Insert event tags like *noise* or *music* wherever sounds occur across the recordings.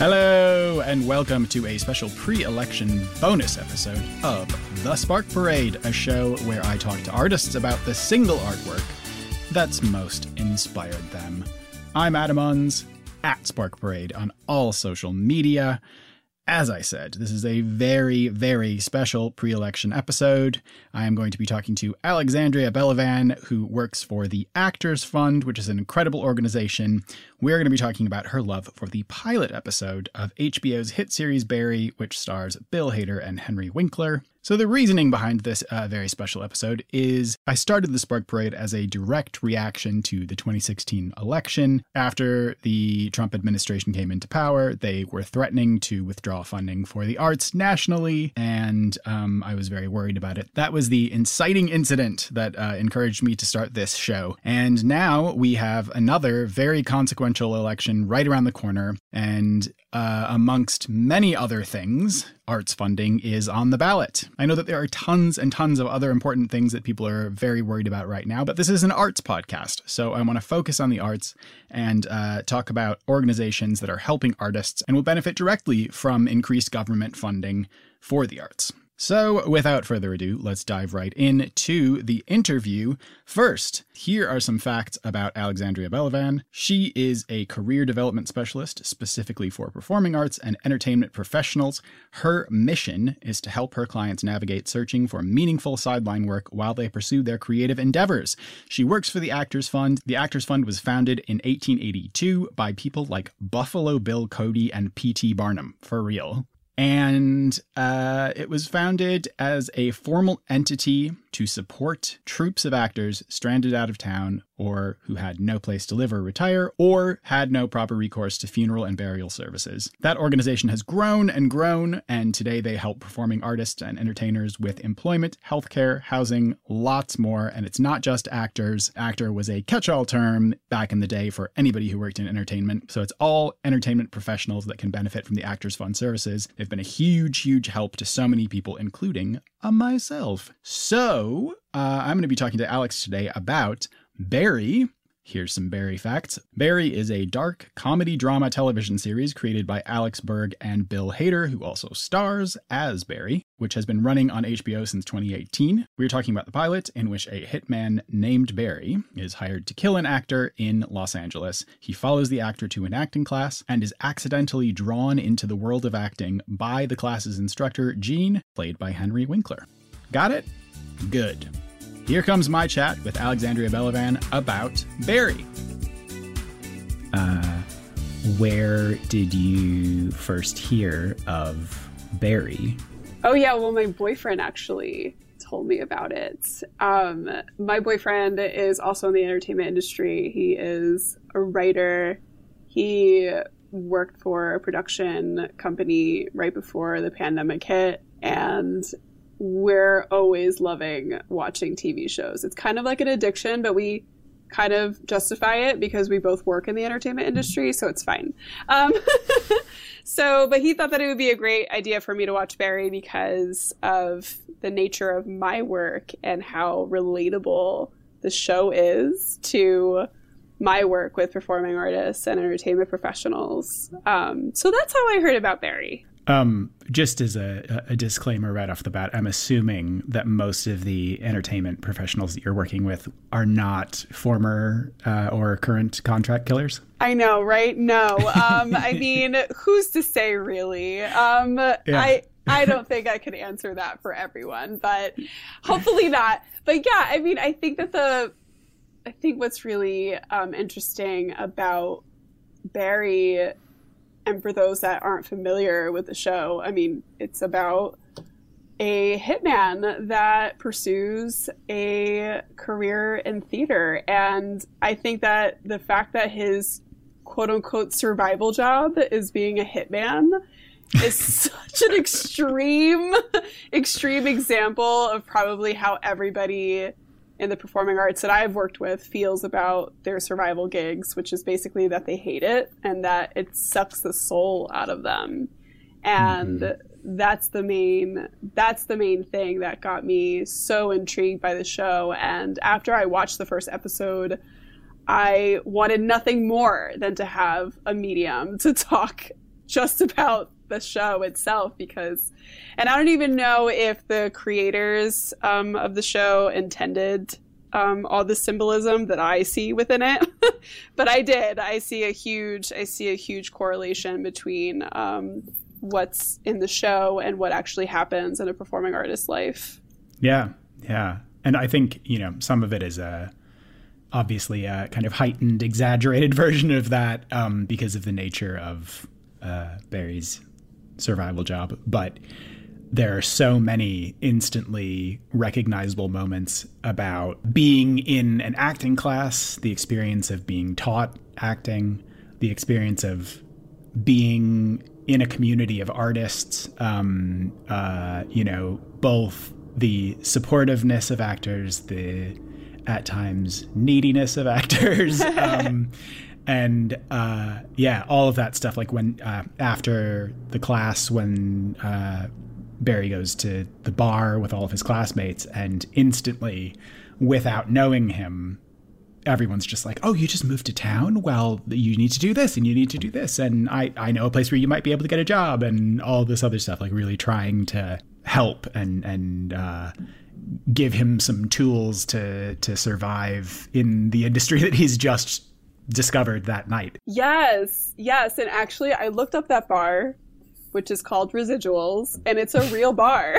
Hello, and welcome to a special pre election bonus episode of The Spark Parade, a show where I talk to artists about the single artwork that's most inspired them. I'm Adam Unz, at Spark Parade on all social media. As I said, this is a very, very special pre election episode. I am going to be talking to Alexandria Bellivan, who works for the Actors Fund, which is an incredible organization. We're going to be talking about her love for the pilot episode of HBO's hit series Barry, which stars Bill Hader and Henry Winkler. So, the reasoning behind this uh, very special episode is I started the Spark Parade as a direct reaction to the 2016 election. After the Trump administration came into power, they were threatening to withdraw funding for the arts nationally, and um, I was very worried about it. That was the inciting incident that uh, encouraged me to start this show. And now we have another very consequential election right around the corner, and uh, amongst many other things, arts funding is on the ballot. I know that there are tons and tons of other important things that people are very worried about right now, but this is an arts podcast. So I want to focus on the arts and uh, talk about organizations that are helping artists and will benefit directly from increased government funding for the arts. So, without further ado, let's dive right into the interview. First, here are some facts about Alexandria Bellivan. She is a career development specialist specifically for performing arts and entertainment professionals. Her mission is to help her clients navigate searching for meaningful sideline work while they pursue their creative endeavors. She works for the Actors Fund. The Actors Fund was founded in 1882 by people like Buffalo Bill Cody and P.T. Barnum, for real. And uh, it was founded as a formal entity to support troops of actors stranded out of town or who had no place to live or retire or had no proper recourse to funeral and burial services. That organization has grown and grown, and today they help performing artists and entertainers with employment, healthcare, housing, lots more. And it's not just actors. Actor was a catch all term back in the day for anybody who worked in entertainment. So it's all entertainment professionals that can benefit from the Actors Fund services. They've been a huge, huge help to so many people, including myself. So uh, I'm going to be talking to Alex today about Barry. Here's some Barry facts. Barry is a dark comedy drama television series created by Alec Berg and Bill Hader, who also stars as Barry, which has been running on HBO since 2018. We're talking about the pilot, in which a hitman named Barry is hired to kill an actor in Los Angeles. He follows the actor to an acting class and is accidentally drawn into the world of acting by the class's instructor, Gene, played by Henry Winkler. Got it? Good. Here comes my chat with Alexandria Bellivan about Barry. Uh, where did you first hear of Barry? Oh yeah, well my boyfriend actually told me about it. Um, my boyfriend is also in the entertainment industry. He is a writer. He worked for a production company right before the pandemic hit and we're always loving watching TV shows. It's kind of like an addiction, but we kind of justify it because we both work in the entertainment industry, so it's fine. Um, *laughs* so, but he thought that it would be a great idea for me to watch Barry because of the nature of my work and how relatable the show is to my work with performing artists and entertainment professionals. Um, so that's how I heard about Barry. Um, just as a, a, disclaimer right off the bat, I'm assuming that most of the entertainment professionals that you're working with are not former uh, or current contract killers. I know, right? No. *laughs* Um, I mean, who's to say, really? Um, yeah. I. I don't think I could answer that for everyone, but hopefully not. But yeah, I mean, I think that the, I think what's really um, interesting about Barry and for those that aren't familiar with the show, I mean, it's about a hitman that pursues a career in theater. And I think that the fact that his quote unquote survival job is being a hitman is *laughs* such an extreme, *laughs* extreme example of probably how everybody in the performing arts that I've worked with feels about their survival gigs, which is basically that they hate it and that it sucks the soul out of them. And mm-hmm. that's the main that's the main thing that got me so intrigued by the show and after I watched the first episode I wanted nothing more than to have a medium to *laughs* talk just about the show itself because and i don't even know if the creators um, of the show intended um, all the symbolism that i see within it *laughs* but i did. I see a huge i see a huge correlation between um, what's in the show and what actually happens in a performing artist's life. Yeah yeah. And i think you know some of it is a obviously a kind of heightened exaggerated *laughs* version of that um, because of the nature of uh, Barry's survival job, but there are so many instantly recognizable moments about being in an acting class, the experience of being taught acting, the experience of being in a community of artists, um, uh, you know, both the supportiveness of actors, the at times neediness of actors. *laughs* Um, and uh, yeah, all of that stuff. Like when uh, after the class, when uh, Barry goes to the bar with all of his classmates, and instantly, without knowing him, everyone's just like, "Oh, you just moved to town? Well, you need to do this, and you need to do this, and I I know a place where you might be able to get a job, and all this other stuff." Like really trying to help and and uh, give him some tools to to survive in the industry *laughs* that he's just discovered that night. Yes, yes. And actually, I looked up that bar, which is called Residuals, and it's a real bar.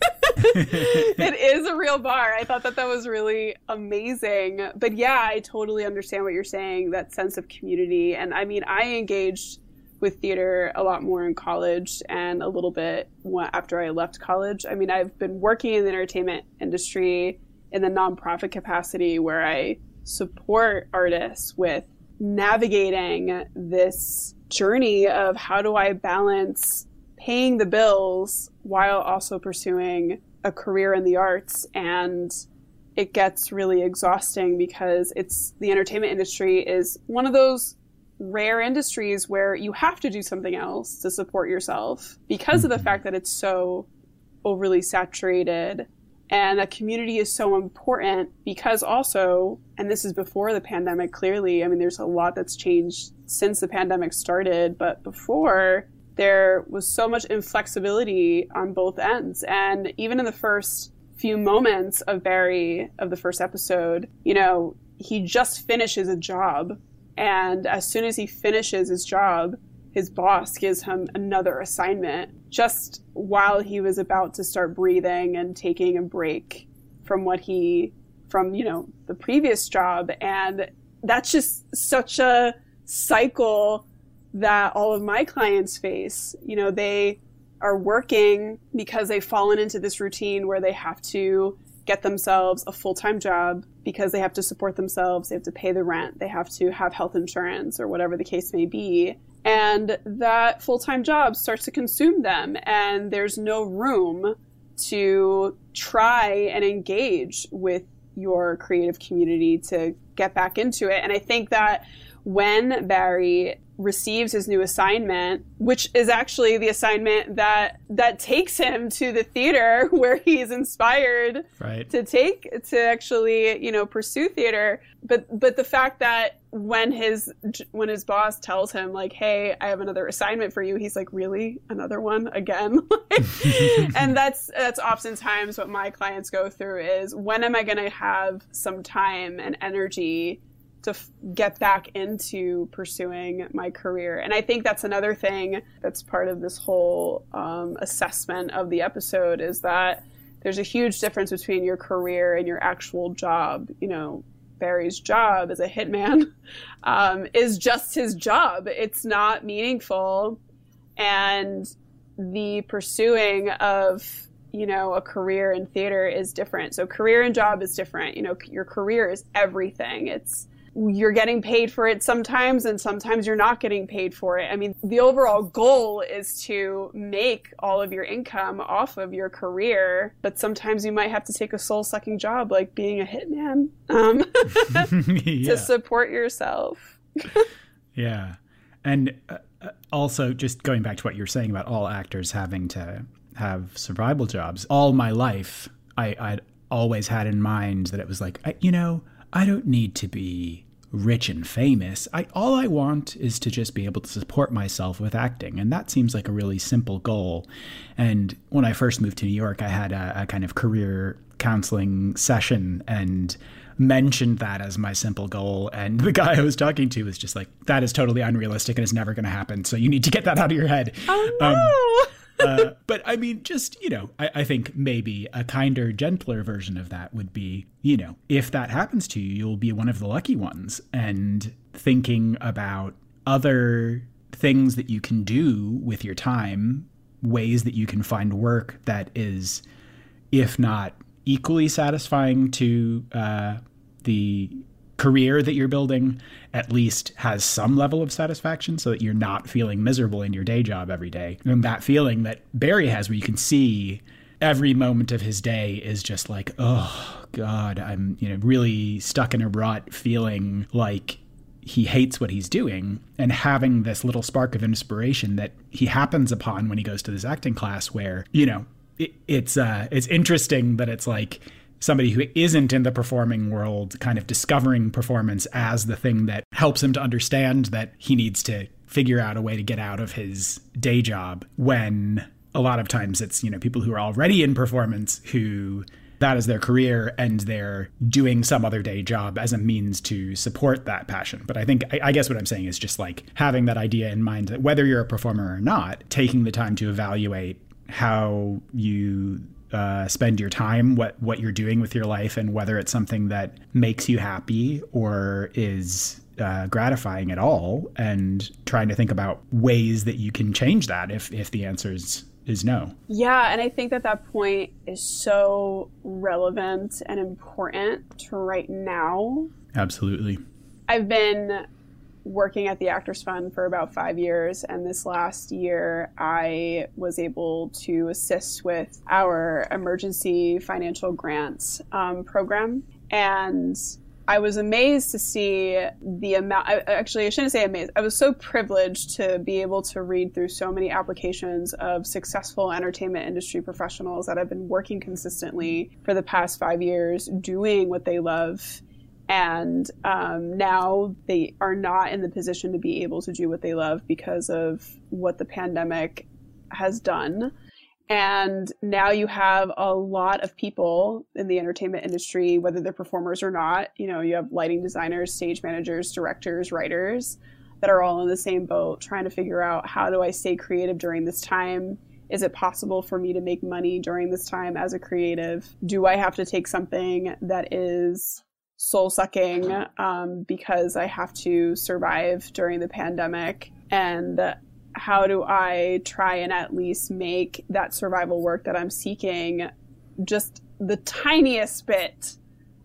*laughs* it is a real bar. I thought that that was really amazing. But yeah, I totally understand what you're saying that sense of community. And I mean, I engaged with theater a lot more in college and a little bit after I left college. I mean, I've been working in the entertainment industry in the nonprofit capacity where I support artists with navigating this journey of how do I balance paying the bills while also pursuing a career in the arts and it gets really exhausting because it's the entertainment industry is one of those rare industries where you have to do something else to support yourself because of the mm-hmm. fact that it's so overly saturated and that community is so important because also, and this is before the pandemic, clearly, I mean, there's a lot that's changed since the pandemic started, but before, there was so much inflexibility on both ends. And even in the first few moments of Barry, of the first episode, you know, he just finishes a job. And as soon as he finishes his job, his boss gives him another assignment just while he was about to start breathing and taking a break from what he from you know the previous job. And that's just such a cycle that all of my clients face. You know they are working because they've fallen into this routine where they have to get themselves a full-time job because they have to support themselves. They have to pay the rent. They have to have health insurance or whatever the case may be and that full time job starts to consume them, and there's no room to try and engage with your creative community to get back into it. And I think that when Barry receives his new assignment, which is actually the assignment that that takes him to the theater *laughs* where he's inspired right. to take to actually you know pursue theater. But but the fact that when his when his boss tells him like, "Hey, I have another assignment for you," he's like, "Really, another one again?" *laughs* and that's that's oftentimes what my clients go through is when am I going to have some time and energy to f- get back into pursuing my career. And I think that's another thing that's part of this whole um, assessment of the episode is that there's a huge difference between your career and your actual job. You know, Barry's job as a hitman *laughs* um, is just his job. It's not meaningful, and the pursuing of you know a career in theater is different. So career and job is different. You know, your career is everything. It's you're getting paid for it sometimes and sometimes you're not getting paid for it. I mean, the overall goal is to make all of your income off of your career, but sometimes you might have to take a soul sucking job like being a hitman um, *laughs* *laughs* yeah. to support yourself. *laughs* yeah. And uh, also, just going back to what you're saying about all actors having to have survival jobs, all my life, I, I'd always had in mind that it was like, I, you know, I don't need to be rich and famous. I all I want is to just be able to support myself with acting, and that seems like a really simple goal. And when I first moved to New York, I had a, a kind of career counseling session and mentioned that as my simple goal and *laughs* the guy I was talking to was just like that is totally unrealistic and it's never going to happen so you need to get that out of your head oh no um, uh, but I mean, just, you know, I, I, think maybe a kinder, gentler version of that would be, you know, if that happens to you, you'll be one of the lucky ones. And thinking about other things that you can do with your time, ways that you can find work that is, if not equally satisfying to uh, the career that you're building at least has some level of satisfaction so that you're not feeling miserable in your day job every day. And that feeling that Barry has where you can see every moment of his day is just like, oh God, I'm, you know, really stuck in a rut feeling like he hates what he's doing and having this little spark of inspiration that he happens upon when he goes to this acting class where, you know, it, it's uh it's interesting that it's like somebody who isn't in the performing world kind of discovering performance as the thing that helps him to understand that he needs to figure out a way to get out of his day job when a lot of times it's you know people who are already in performance who that is their career and they're doing some other day job as a means to support that passion. But i think I, I guess what i'm saying is just like having that idea in mind that whether you're a performer or not taking the time to evaluate how you uh, spend your time, what what you're doing with your life, and whether it's something that makes you happy or is uh, gratifying at all, and trying to think about ways that you can change that if if the answer is is no. Yeah, and I think that that point is so relevant and important to right now. Absolutely. I've been working at the Actors Fund for about five years, and this last year I was able to assist with our emergency financial grants um, program. And I was amazed to see the amount. I, actually, I shouldn't say amazed. I was so privileged to be able to read through so many applications of successful entertainment industry professionals that have been working consistently for the past five years, doing what they love and um, now they are not in the position to be able to do what they love because of what the pandemic has done. And now you have a lot of people in the entertainment industry whether they're performers or not. You know you have lighting designers stage managers directors writers that are all in the same boat trying to figure out how do i stay creative during this time? Is it possible for me to make money during this time as a creative? Do i have to take something that is soul sucking um, because I have to survive during the pandemic. And how do I try and at least make that survival work that I'm seeking just the tiniest bit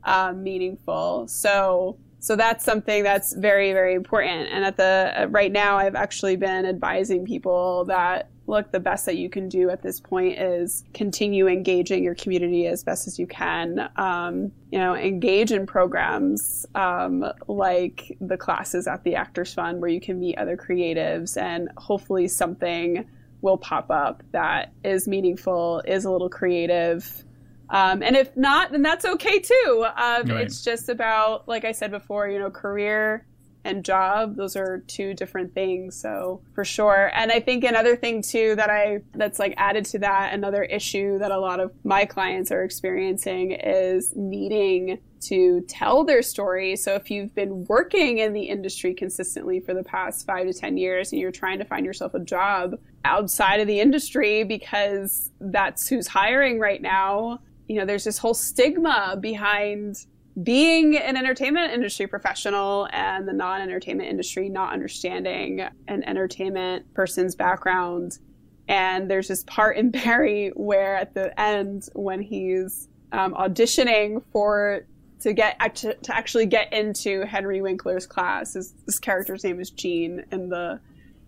uh, meaningful? So, so that's something that's very, very important. And at the right now, I've actually been advising people that look, the best that you can do at this point is continue engaging your community as best as you can. Um, you know, engage in programs um, like the classes at the Actors Fund where you can meet other creatives and hopefully something will pop up that is meaningful, is a little creative. Um, and if not, then that's okay too. Um, right. It's just about, like I said before, you know, career and job those are two different things so for sure. And i think another thing too that i that's like added to that another issue that a lot of my clients are experiencing is needing to tell their story. So if you've been working in the industry consistently for the past 5 to 10 years and you're trying to find yourself a job outside of the industry because that's who's hiring right now you know there's this whole stigma behind being an entertainment industry professional and the non entertainment industry not understanding an entertainment person's background. And there's this part in *laughs* Barry where at the end, when he's um, auditioning for to get to, to actually get into Henry Winkler's class, his, this character's name is Gene in the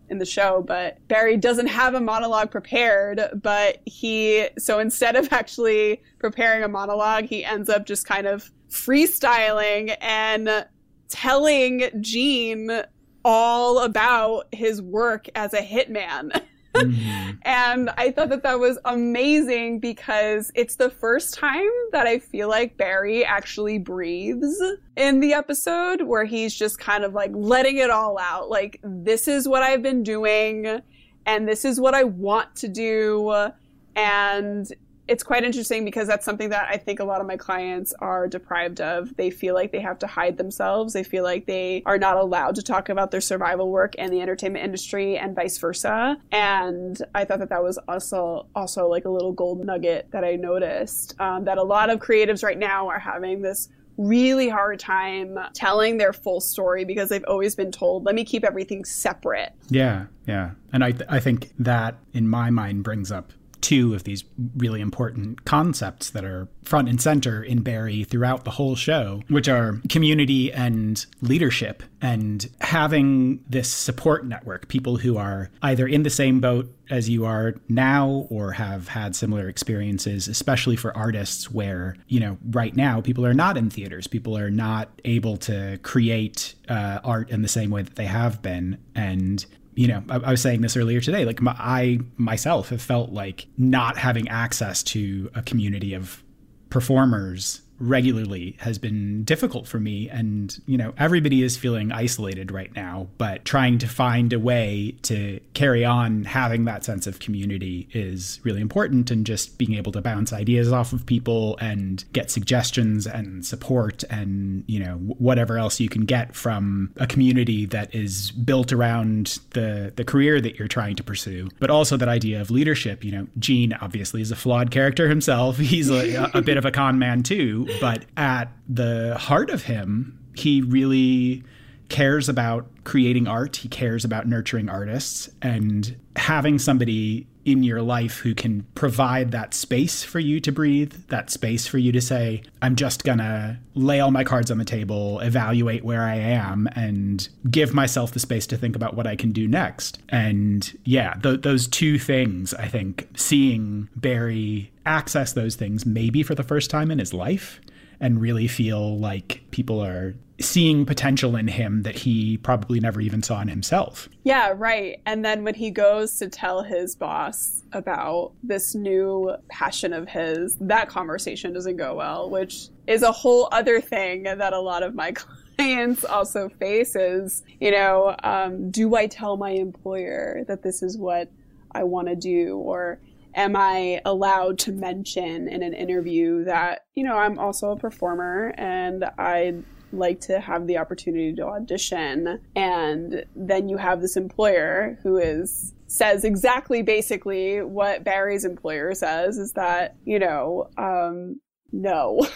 in the show, but Barry doesn't have a monologue prepared, but he so instead of actually preparing a monologue, he ends up just kind of freestyling and telling Gene all about his work as a hitman. *laughs* Mm-hmm. and I thought that that was amazing because it's the first time that I feel like Barry actually breathes in the episode where he's just kind of like letting it all out. Like, this is what I've been doing and this is what I want to do. And it's quite interesting because that's something that I think a lot of my clients are deprived of. They feel like they have to hide themselves. They feel like they are not allowed to talk about their survival work and the entertainment industry and vice versa. And I thought that that was also also like a little gold nugget that I noticed um, that a lot of creatives right now are having this really hard time telling their full story because they've always been told, let me keep everything separate. Yeah, yeah. And I, th- I think that in my mind brings up two of these really important concepts that are front and center in Barry throughout the whole show, which are community and leadership and having this support network, people who are either in the same boat as you are now or have had similar experiences, especially for artists where, you know, right now people are not in theaters, people are not able to create uh, art in the same way that they have been. And you know, I, I, was saying this earlier today. Like, my, I myself have felt like not having access to a community of performers regularly has been difficult for me. And you know everybody is feeling isolated right now but trying to find a way to carry on having that sense of community is really important. And just being able to bounce ideas off of people and get suggestions and support and you know whatever else you can get from a community that is built around the the career that you're trying to pursue but also that idea of leadership. You know Gene obviously is a flawed character himself. *laughs* He's a, a bit of a con man too but at the heart of him, he really cares about creating art. He cares about nurturing artists and having somebody in your life who can provide that space for you to breathe, that space for you to say, I'm just gonna lay all my cards on the table, evaluate where I am, and give myself the space to think about what I can do next. And yeah, th- those two things, I think, seeing Barry access those things maybe for the first time in his life and really feel like people are seeing potential in him that he probably never even saw in himself. Yeah, right. And then when he goes to tell his boss about this new passion of his, that conversation doesn't go well, which is a whole other thing that a lot of my *laughs* clients also face is, you know, um, do I tell my employer that this is what I want to do? Or am I allowed to mention in an interview that, you know, I'm also a performer and I'd like to have the opportunity to audition. And then you have this employer who is says exactly basically what Barry's employer says is that, you know, um, no. *laughs*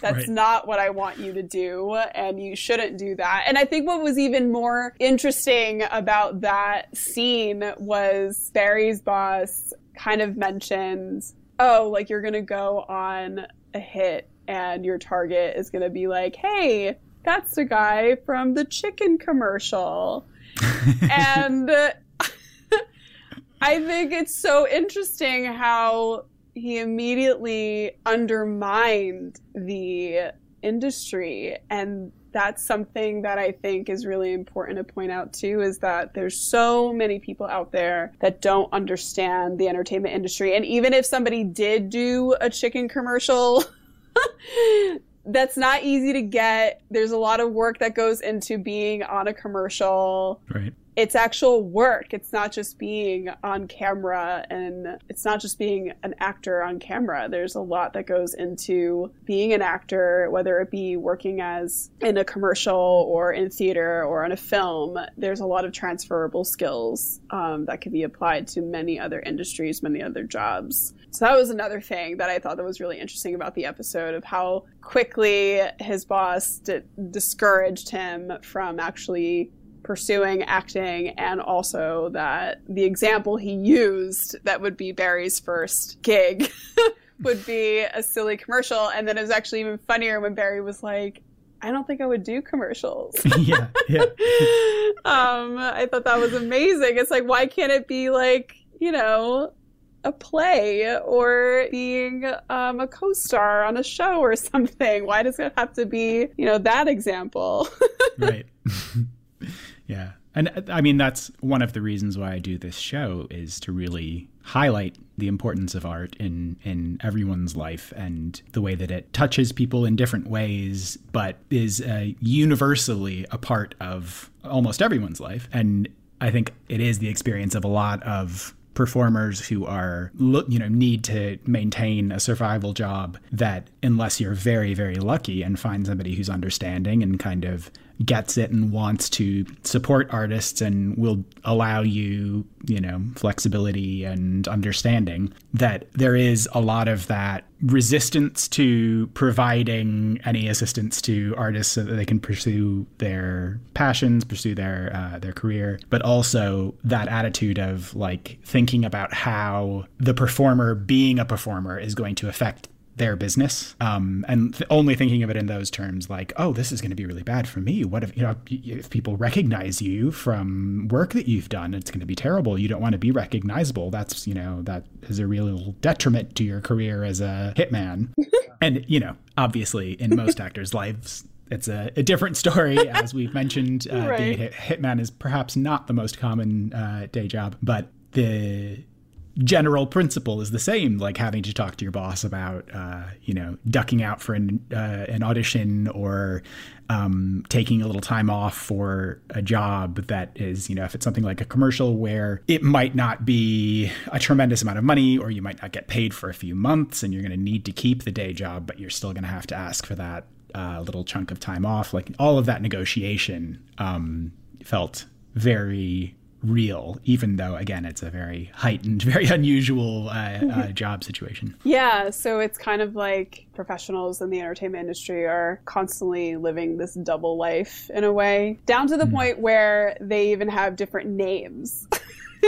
That's right. not what I want you to do, and you shouldn't do that. And I think what was even more interesting about that scene was Barry's boss kind of mentioned, oh, like you're going to go on a hit, and your target is going to be like, hey, that's the guy from the chicken commercial. *laughs* and *laughs* I think it's so interesting how he immediately undermined the industry and that's something that I think is really important to point out too is that there's so many people out there that don't understand the entertainment industry. And even if somebody did do a chicken commercial, *laughs* *laughs* that's not easy to get. There's a lot of work that goes into being on a commercial. Right it's actual work. It's not just being on camera and it's not just being an actor on camera. There's a lot that goes into being an actor, whether it be working as in a commercial or in theater or on a film. There's a lot of transferable skills um, that can be applied to many other industries, many other jobs. So that was another thing that I thought that was really interesting about the episode of how quickly his boss d- discouraged him from actually pursuing acting and also that the example he used that would be Barry's first gig *laughs* would be a silly commercial and then it was actually even funnier when Barry was like I don't think I would do commercials. *laughs* yeah, yeah. *laughs* um, I thought that was amazing. It's like, why can't it be like, you know, a play or being um, a co-star on a show or *laughs* something? Why does it have to be, you know, that example? *laughs* right. *laughs* Yeah. And I mean, that's one of the reasons why I do this show is to really highlight the importance of art in, in everyone's life and the way that it touches people in different ways, but is uh, universally a part of almost everyone's life. And I think it is the experience of a lot of performers who are look you know need to maintain a survival job that unless you're very very lucky and find somebody who's understanding and kind of gets it and wants to support artists and will allow you, you know, flexibility and understanding, that there is a lot of that resistance to providing any assistance to artists so that they can pursue their passions, pursue their uh, their career, but also that attitude of like thinking about how the performer being a performer is going to affect their business um, and th- only thinking of it in those terms like oh this is going to be really bad for me what if you know if people recognize you from work that you've done it's going to be terrible you don't want to be recognizable that's you know that is a real detriment to your career as a hitman *laughs* and you know obviously in most actors lives it's a, a, different story, as we've mentioned. Uh, right. Being a hit, hitman is perhaps not the most common uh, day job, but the general principle is the same, like having to talk to your boss about, uh, you know, ducking out for an, uh, an audition or um, taking a little time off for a job that is, you know, if it's something like a commercial where it might not be a tremendous amount of money or you might not get paid for a few months and you're going to need to keep the day job, but you're still going to have to ask for that uh, little chunk of time off. Like all of that negotiation um, felt very real, even though, again, it's a very heightened, *laughs* very unusual uh, uh, job situation. Yeah, so it's kind of like professionals in the entertainment industry are constantly living this double life in a way, down to the mm. point where they even have different names. *laughs*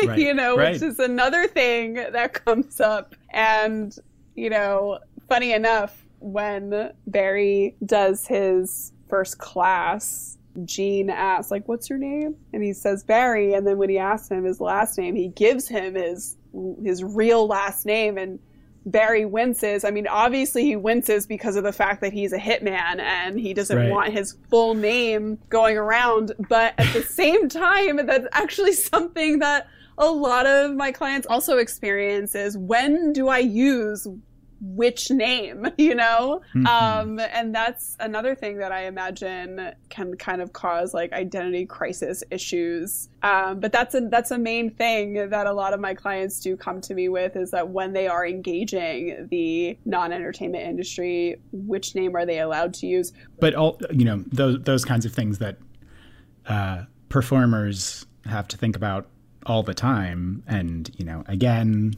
Right. you know, right. which is another thing that comes up. And, you know, funny enough, when Barry does his first class Gene asks, like, what's your name? And he says Barry. And then when he asks him his last name, he gives him his his real last name. And Barry winces. I mean, obviously he winces because of the fact that he's a hitman and he doesn't right. want his full name going around. But at the same time, that's actually *laughs* something that a lot of my clients also experience is when do I use which name, *laughs* you know? Mm-hmm. Um, and that's another thing that I imagine can kind of cause like identity crisis issues. Um, but that's a, that's a main thing that a lot of my clients do come to me with is that when they are engaging the non-entertainment industry, which name are they allowed to use? But all, you know, those, those kinds of things that, uh, performers have to think about all the time. And, you know, again,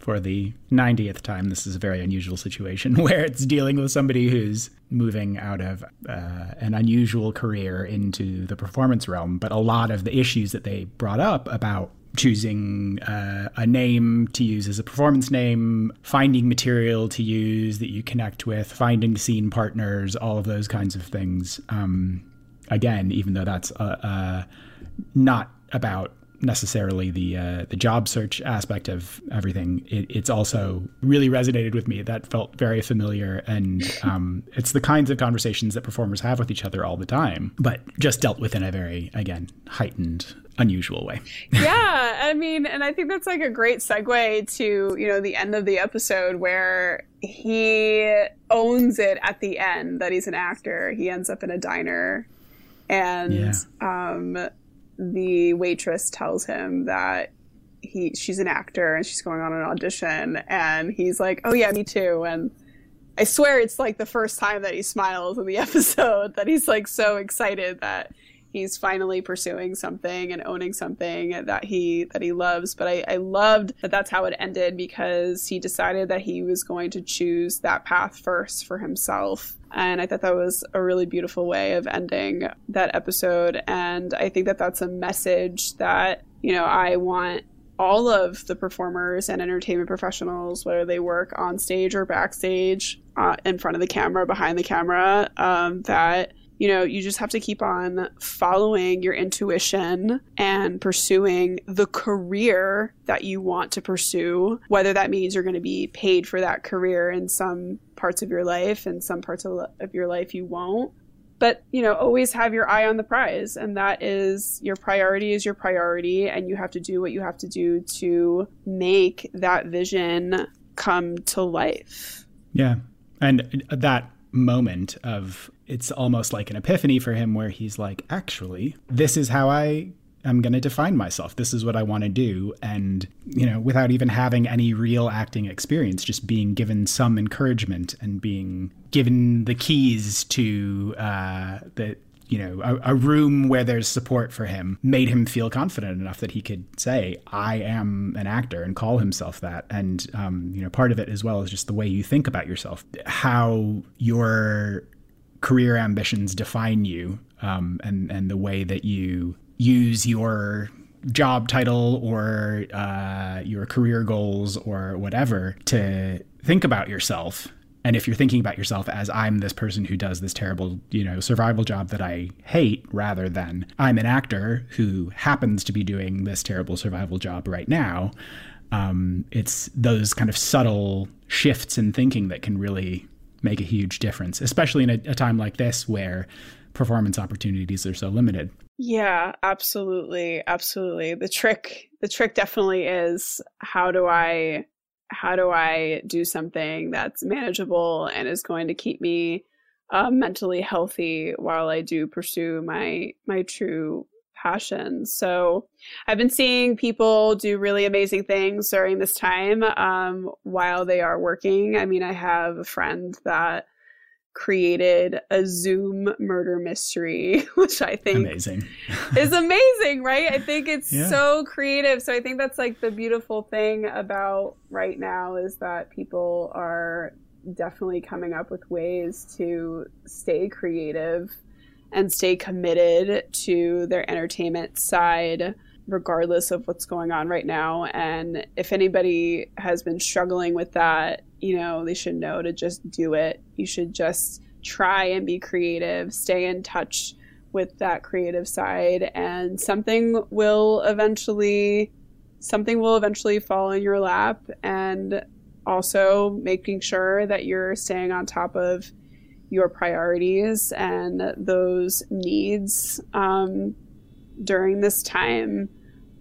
for the 90th time, this is a very unusual situation *laughs* where it's dealing with somebody who's moving out of uh, an unusual career into the performance realm. But a lot of the issues that they brought up about choosing uh, a name to use as a performance name, finding material to use that you connect with, finding scene partners, all of those kinds of things. Um, again, even though that's uh, uh not about necessarily the uh, the job search aspect of everything. It, it's also really resonated with me. That felt very familiar, and *laughs* um, it's the kinds of conversations that performers have with each other all the time, but just dealt with in a very again heightened unusual way. yeah, *laughs* I mean, and I think that's like a great segue to, you know, the end of the episode where he owns it at the end that he's an actor. He ends up in a diner and yeah. um the waitress tells him that he she's an actor and she's going on an audition and he's like, "Oh yeah, me too." And I swear it's like the first time that he smiles in the *laughs* episode that he's like so excited that he's finally pursuing something and owning something that he that he loves. But I, I loved that that's how it ended because he decided that he was going to choose that path first for himself. And i thought that was a really beautiful way of ending that episode. And i think that that's a message that you know i want all of the performers and entertainment professionals, whether they work on stage or backstage, uh, in front of the camera, behind the camera, um, that you know, you just have to keep on following your intuition and pursuing the career that you want to pursue, whether that means you're going to be paid for that career in some parts of your life and some parts of, of your life you won't. But, you know, always have your eye on the prize. And that is your priority is your priority. And you have to do what you have to do to make that vision come to life. Yeah. And uh, that moment of it's almost like an epiphany for him where he's like, actually, this is how I am going to define myself. This is what I want to do. And, you know, without even having any real acting experience, just being given some encouragement and being given the keys to uh, the, you know, a, a, room where there's support for him made him feel confident enough that he could say, I am an actor and call himself that. And, um, you know, part of it as well is just the way you think about yourself, how your career ambitions define you um, and, and the way that you use your job title or uh, your career goals or whatever to think about yourself. And if you're thinking about yourself as I'm this person who does this terrible, you know, survival job that I hate, rather than I'm an actor who happens to be doing this terrible survival job right now, um, it's those kind of subtle shifts in thinking that can really make a huge difference, especially in a, a time like this where performance opportunities are so limited. Yeah, absolutely, absolutely. The trick, the trick definitely is how do I how do I do something that's manageable and is going to keep me uh, mentally healthy while I do pursue my my true passion. So I've been seeing people do really amazing things during this time um, while they are working. I mean, I have a friend that created a Zoom murder mystery, *laughs* which I think amazing. *laughs* is amazing, right? I think it's yeah. so creative. So I think that's like the beautiful thing about right now is that people are definitely coming up with ways to stay creative and stay committed to their entertainment side regardless of what's going on right now and if anybody has been struggling with that you know, they should know to just do it. You should just try and be creative, stay in touch with that creative side and something will eventually something will eventually fall in your lap and also making sure that you're staying on top of your priorities and those needs um, during this time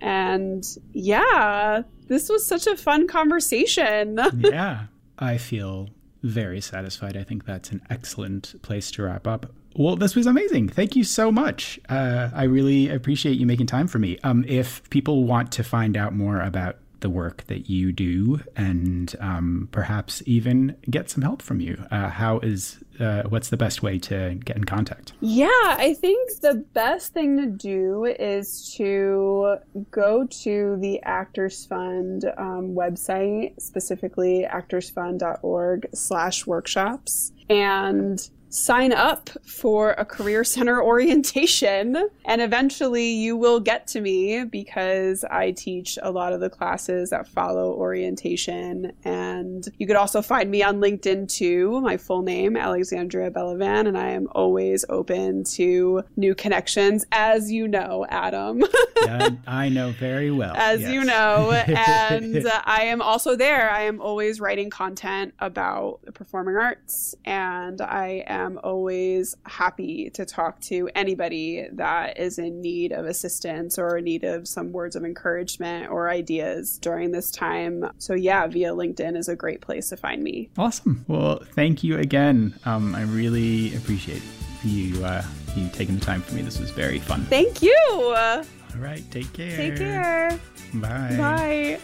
and yeah this was such a fun conversation *laughs* yeah I feel very satisfied. I think that's an excellent place to wrap up. Well, this was amazing. Thank you so much. Uh, I really appreciate you making time for me. Um, if people want to find out more about the work that you do and um, perhaps even get some help from you. Uh, how is uh, what's the best way to get in contact? Yeah, I think the best thing to do is to go to the Actors Fund um, website, specifically actorsfund.org/slash workshops, and sign up for a career center *laughs* orientation and eventually you will get to me because I teach a lot of the classes that follow orientation. And you could also find me on LinkedIn too. My full name Alexandria Bellivan and I am always open to new connections as you know Adam. *laughs* Yeah, I know very well. As yes. you know *laughs* and uh, I am also there. I am always writing content about the performing arts and I am am always happy to talk to anybody that is in need of assistance or in need of some words of encouragement or ideas during this time. So, yeah, via LinkedIn is a great place to find me. Awesome. Well, thank you again. Um, I really appreciate you uh, you taking the time for me. This was very fun. Thank you. All right. Take care. Take care. Bye. Bye.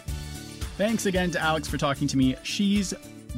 Thanks again to Alex for talking to me. She's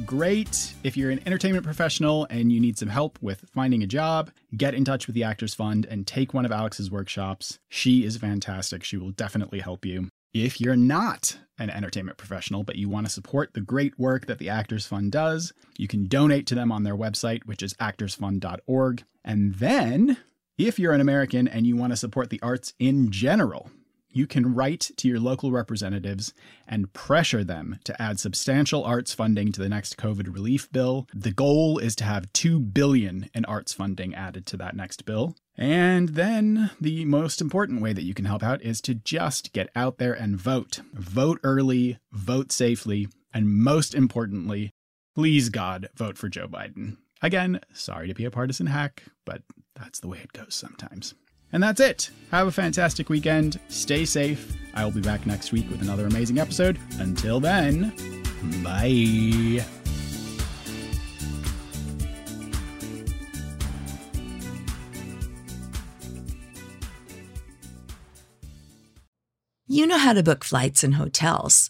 great. If you're an entertainment professional and you need some help with finding a job, get in touch with the Actors Fund and take one of Alex's workshops. She is fantastic. She will definitely help you. If you're not an entertainment professional, but you want to support the great work that the Actors Fund does, you can donate to them on their website, which is actorsfund.org. And then, if you're an American and you want to support the arts in general, you can write to your local representatives and pressure them to add substantial arts funding to the next COVID relief bill. The goal is to have 2 billion in arts funding added to that next bill. And then the most important way that you can help out is to just get out there and vote. Vote early, vote safely, and most importantly, please God, vote for Joe Biden. Again, sorry to be a partisan hack, but that's the way it goes sometimes. And that's it. Have a fantastic weekend. Stay safe. I will be back next week with another amazing episode. Until then, bye. You know how to book flights and hotels.